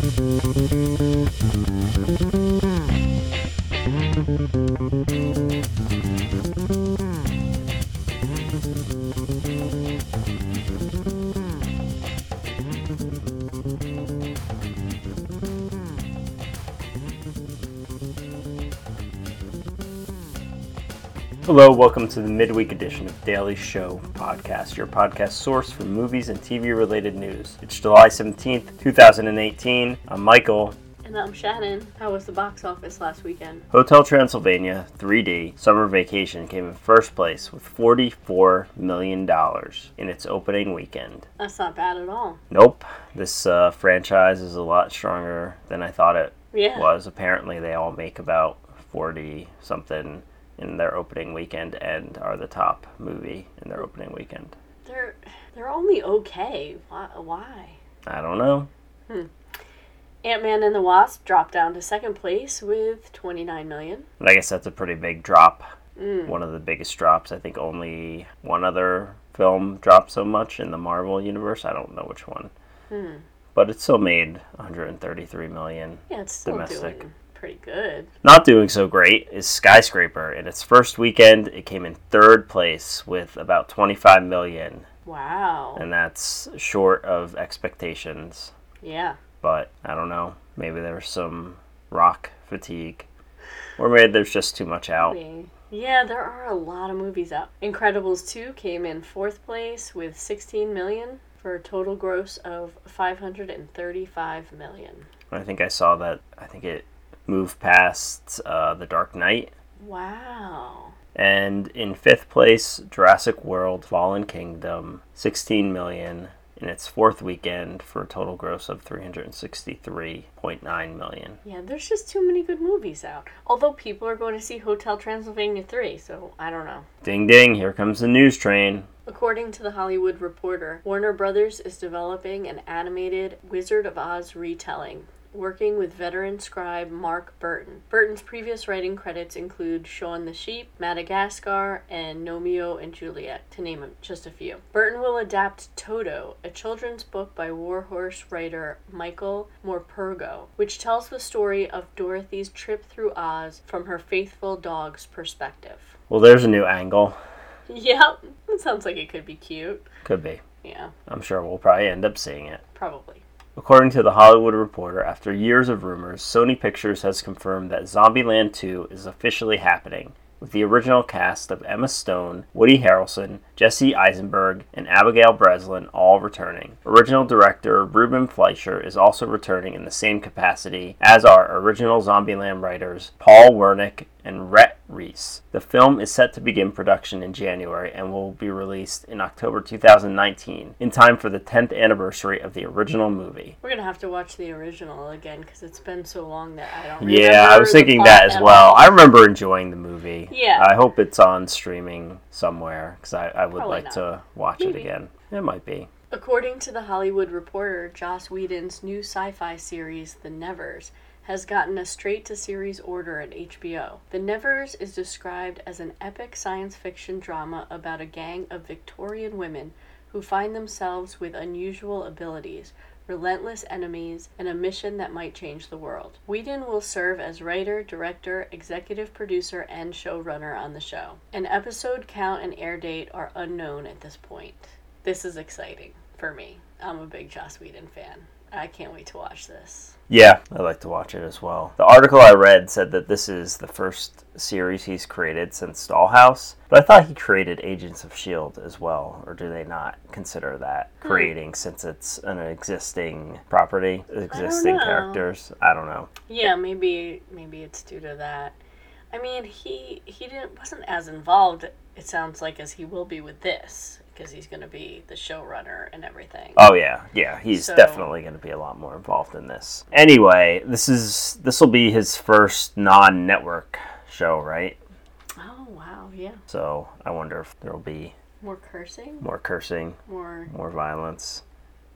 Música Hello, welcome to the midweek edition of Daily Show podcast, your podcast source for movies and TV related news. It's July 17th, 2018. I'm Michael. And I'm Shannon. How was the box office last weekend? Hotel Transylvania 3D Summer Vacation came in first place with $44 million in its opening weekend. That's not bad at all. Nope, this uh, franchise is a lot stronger than I thought it Yeah. was. Apparently, they all make about 40 something in their opening weekend and are the top movie in their opening weekend. They're they're only okay. Why? Why? I don't know. Ant Man and the Wasp dropped down to second place with 29 million. I guess that's a pretty big drop. Mm. One of the biggest drops. I think only one other film dropped so much in the Marvel universe. I don't know which one. Hmm. But it still made 133 million. Yeah, it's still Domestic. doing pretty good. Not doing so great is Skyscraper. In its first weekend, it came in third place with about 25 million, Wow. and that's short of expectations. Yeah. But I don't know. Maybe there's some rock fatigue, or maybe there's just too much out. Yeah, there are a lot of movies out. Incredibles 2 came in fourth place with 16 million for a total gross of 535 million. I think I saw that. I think it moved past uh, The Dark Knight. Wow. And in fifth place, Jurassic World Fallen Kingdom, 16 million in its fourth weekend for a total gross of 363.9 million. Yeah, there's just too many good movies out. Although people are going to see Hotel Transylvania 3, so I don't know. Ding ding, here comes the news train. According to the Hollywood Reporter, Warner Brothers is developing an animated Wizard of Oz retelling, working with veteran scribe Mark Burton. Burton's previous writing credits include Shaun the Sheep, Madagascar, and Gnomeo and Juliet, to name just a few. Burton will adapt Toto, a children's book by War Horse writer Michael Morpurgo, which tells the story of Dorothy's trip through Oz from her faithful dog's perspective. Well, there's a new angle. Yep, that sounds like it could be cute. Could be. Yeah, I'm sure we'll probably end up seeing it. probably. According to The Hollywood Reporter, after years of rumors, Sony Pictures has confirmed that Zombieland 2 is officially happening, with the original cast of Emma Stone, Woody Harrelson, Jesse Eisenberg, and Abigail Breslin all returning. Original director Ruben Fleischer is also returning in the same capacity, as are original Zombieland writers Paul Wernick and Rhett Reese. The film is set to begin production in January and will be released in October 2019, in time for the 10th anniversary of the original movie. We're gonna have to watch the original again because it's been so long that I don't. Yeah, I was thinking that as well. I remember enjoying the movie. Yeah. I hope it's on streaming somewhere because I, I would Probably like not. to watch it again. It might be. According to the Hollywood Reporter, Joss Whedon's new sci-fi series, The Nevers, has gotten a straight-to-series order at HBO. The Nevers is described as an epic science fiction drama about a gang of Victorian women who find themselves with unusual abilities, relentless enemies, and a mission that might change the world. Whedon will serve as writer, director, executive producer, and showrunner on the show. An episode count and air date are unknown at this point. This is exciting for me. I'm a big Joss Whedon fan. I can't wait to watch this. Yeah, I'd like to watch it as well. The article I read said that this is the first series he's created since Dollhouse, but I thought he created Agents of S.H.I.E.L.D. As well, or do they not consider that Hmm. creating since it's an existing property, existing know. characters? I don't know. Yeah, maybe maybe it's due to that. I mean, he he didn't wasn't as involved. It sounds like as he will be with this because he's going to be the showrunner and everything. Oh yeah, yeah, he's So- definitely going to be a lot more involved in this. Anyway, this is this will be his first non-network show, right? Oh wow, yeah. So I wonder if there will be More cursing, more cursing, more more violence,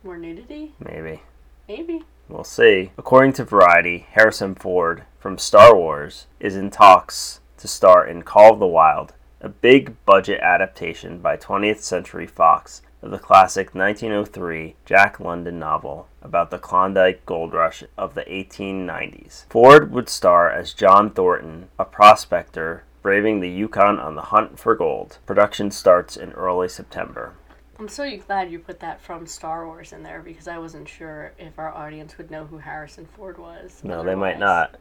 more nudity, maybe. maybe. We'll see. According to Variety, Harrison Ford from Star Wars is in talks to star in Call of the Wild, a big budget adaptation by 20th Century Fox of the classic 1903 Jack London novel about the Klondike gold rush of the 1890s. Ford would star as John Thornton, a prospector braving the Yukon on the hunt for gold. Production starts in early September. I'm so glad you put that from Star Wars in there because I wasn't sure if our audience would know who Harrison Ford was. No, they might not.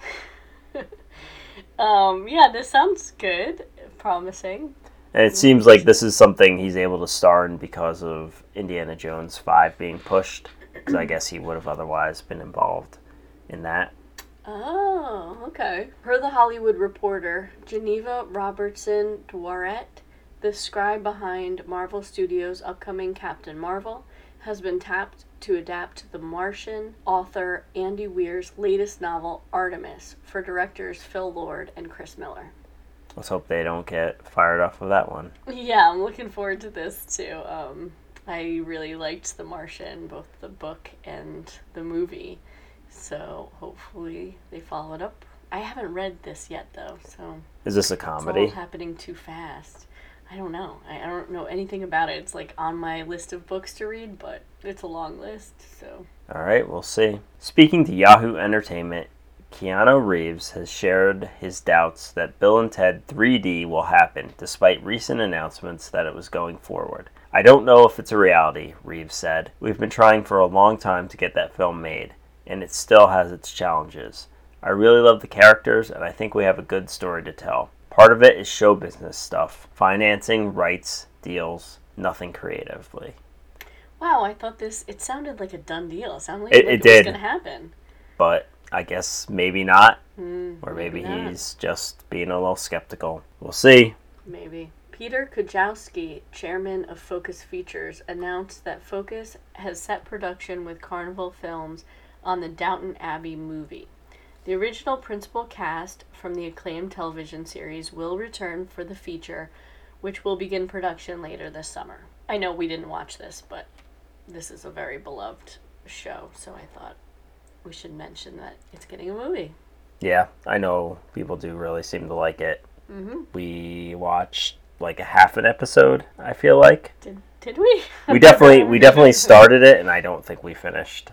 Um, yeah, this sounds good, promising. And it seems like this is something he's able to star in because of Indiana Jones 5 being pushed. Because I guess he would have otherwise been involved in that. Oh, okay. Per the Hollywood Reporter, Geneva Robertson Dworet, the scribe behind Marvel Studios' upcoming Captain Marvel, has been tapped to adapt The Martian author Andy Weir's latest novel, Artemis, for directors Phil Lord and Chris Miller. Let's hope they don't get fired off of that one. Yeah, I'm looking forward to this too. Um, I really liked The Martian, both the book and the movie. So hopefully they follow it up. I haven't read this yet though, so Is this a it's all comedy? happening too fast. I don't know. I, I don't know anything about it. It's like on my list of books to read, but it's a long list, so All right, we'll see. Speaking to Yahoo Entertainment, Keanu Reeves has shared his doubts that Bill and Ted 3D will happen, despite recent announcements that it was going forward. I don't know if it's a reality, Reeves said. We've been trying for a long time to get that film made, and it still has its challenges. I really love the characters, and I think we have a good story to tell. Part of it is show business stuff financing, rights, deals, nothing creatively. Wow, I thought this it sounded like a done deal. It sounded like, It- like it it, did. was gonna happen. But I guess maybe not, Hmm, or maybe, not. he's just being a little skeptical. We'll see. Maybe. Peter Kujawski, chairman of Focus Features, announced that Focus has set production with Carnival Films on the Downton Abbey movie. The original principal cast from the acclaimed television series will return for the feature, which will begin production later this summer. I know we didn't watch this, but this is a very beloved show, so I thought we should mention that it's getting a movie. Yeah, I know people do really seem to like it. hmm We watched like a half an episode, I feel like. Did did we? We definitely we definitely started it and I don't think we finished.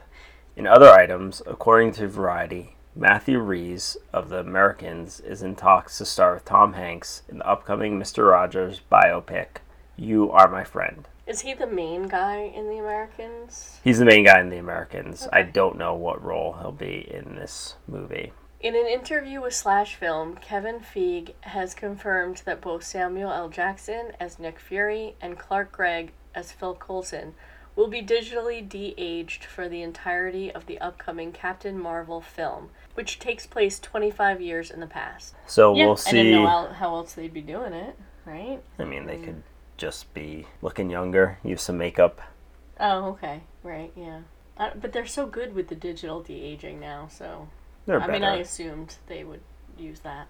In other items, according to Variety, Matthew Rhys of The Americans is in talks to star with Tom Hanks in the upcoming Mr. Rogers biopic, You Are My Friend. Is he the main guy in The Americans? He's the main guy in The Americans. I don't know what role he'll be in this movie. In an interview with Slash Film, Kevin Feige has confirmed that both Samuel L. Jackson as Nick Fury and Clark Gregg as Phil Coulson will be digitally de-aged for the entirety of the upcoming Captain Marvel film, which takes place 25 years in the past. So Yeah, we'll I see. didn't know how, how else they'd be doing it, right? I mean, they could just be looking younger, use some makeup. Oh, okay, right, yeah. Uh, but they're so good with the digital de-aging now, so They're I better. mean, I assumed they would use that.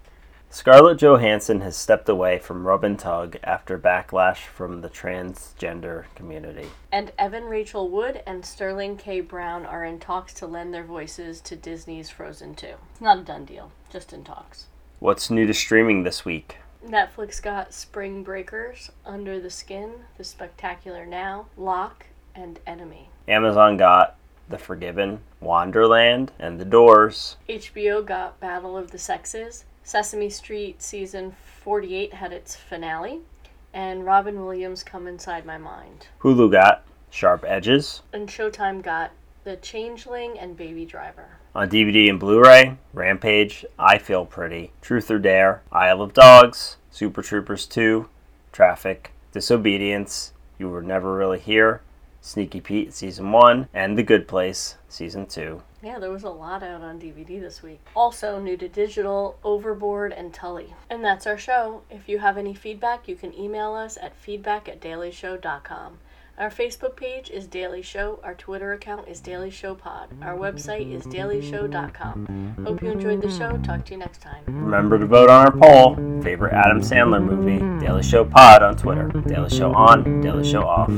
Scarlett Johansson has stepped away from Rub and Tug after backlash from the transgender community. And Evan Rachel Wood and Sterling K. Brown are in talks to lend their voices to Disney's Frozen 2. It's not a done deal, just in talks. What's new to streaming this week? Netflix got Spring Breakers, Under the Skin, The Spectacular Now, Locke, and Enemy. Amazon got The Forgiven, Wanderland, and The Doors. HBO got Battle of the Sexes. Sesame Street season 48 had its finale. And Robin Williams Come Inside My Mind. Hulu got Sharp Edges. And Showtime got The Changeling and Baby Driver. On DVD and Blu-ray, Rampage, I Feel Pretty, Truth or Dare, Isle of Dogs, Super Troopers 2, Traffic, Disobedience, You Were Never Really Here, Sneaky Pete Season 1, and The Good Place Season 2. Yeah, there was a lot out on DVD this week. Also, new to digital, Overboard and Tully. And that's our show. If you have any feedback, you can email us at feedback at dailyshow.com. Our Facebook page is Daily Show. Our Twitter account is Daily Show Pod. Our website is dailyshow.com. Hope you enjoyed the show. Talk to you next time. Remember to vote on our poll. Favorite Adam Sandler movie? Daily Show Pod on Twitter. Daily Show on, Daily Show off.